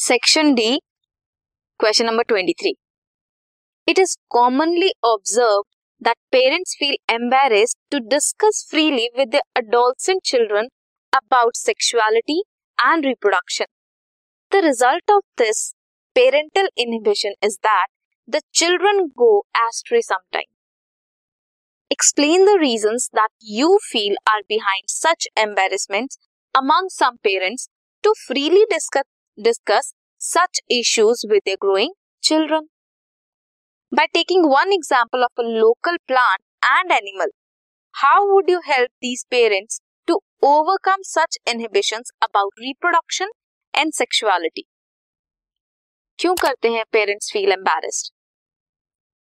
Section D, question number 23. It is commonly observed that parents feel embarrassed to discuss freely with their adolescent children about sexuality and reproduction. The result of this parental inhibition is that the children go astray sometimes. Explain the reasons that you feel are behind such embarrassments among some parents to freely discuss, discuss such issues with a growing children by taking one example of a local plant and animal how would you help these parents to overcome such inhibition about reproduction and sexuality क्यों करते हैं parents feel embarrassed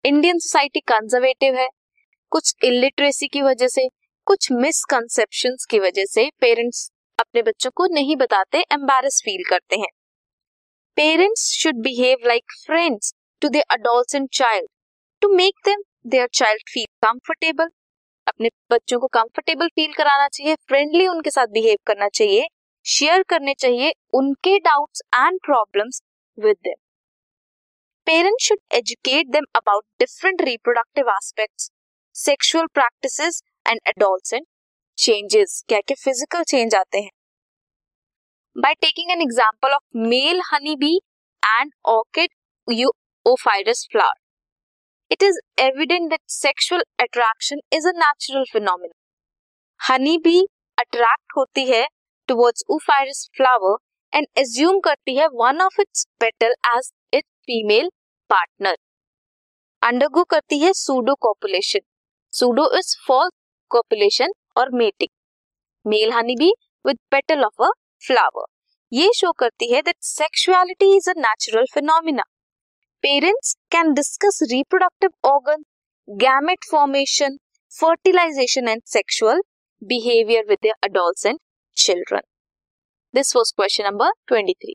Indian society conservative है। कुछ illiteracy की वजह से, कुछ misconception की वजह से पेरेंट्स अपने बच्चों को नहीं बताते एम्बेस फील करते हैं। Parents should behave like friends to their adolescent child to make them their child feel comfortable अपने बच्चों को कंफर्टेबल फील कराना चाहिए फ्रेंडली उनके साथ बिहेव करना चाहिए शेयर करने चाहिए उनके doubts and problems with them parents should educate them about different reproductive aspects sexual practices and adolescent changes क्या क्या फ़िज़िकल चेंज आते हैं? By taking an example of male honeybee and orchid Ophrys flower. It is evident that sexual attraction is a natural phenomenon. Honeybee attract होती है towards Ophrys flower and assume करती है one of its petal as its female partner. Undergo करती है pseudo copulation. Pseudo is false copulation or mating. Male honeybee with petal of a flower ये show करती है that sexuality is a natural phenomena parents can discuss reproductive organ gamete formation fertilisation and sexual behaviour with adult and children this was question number 23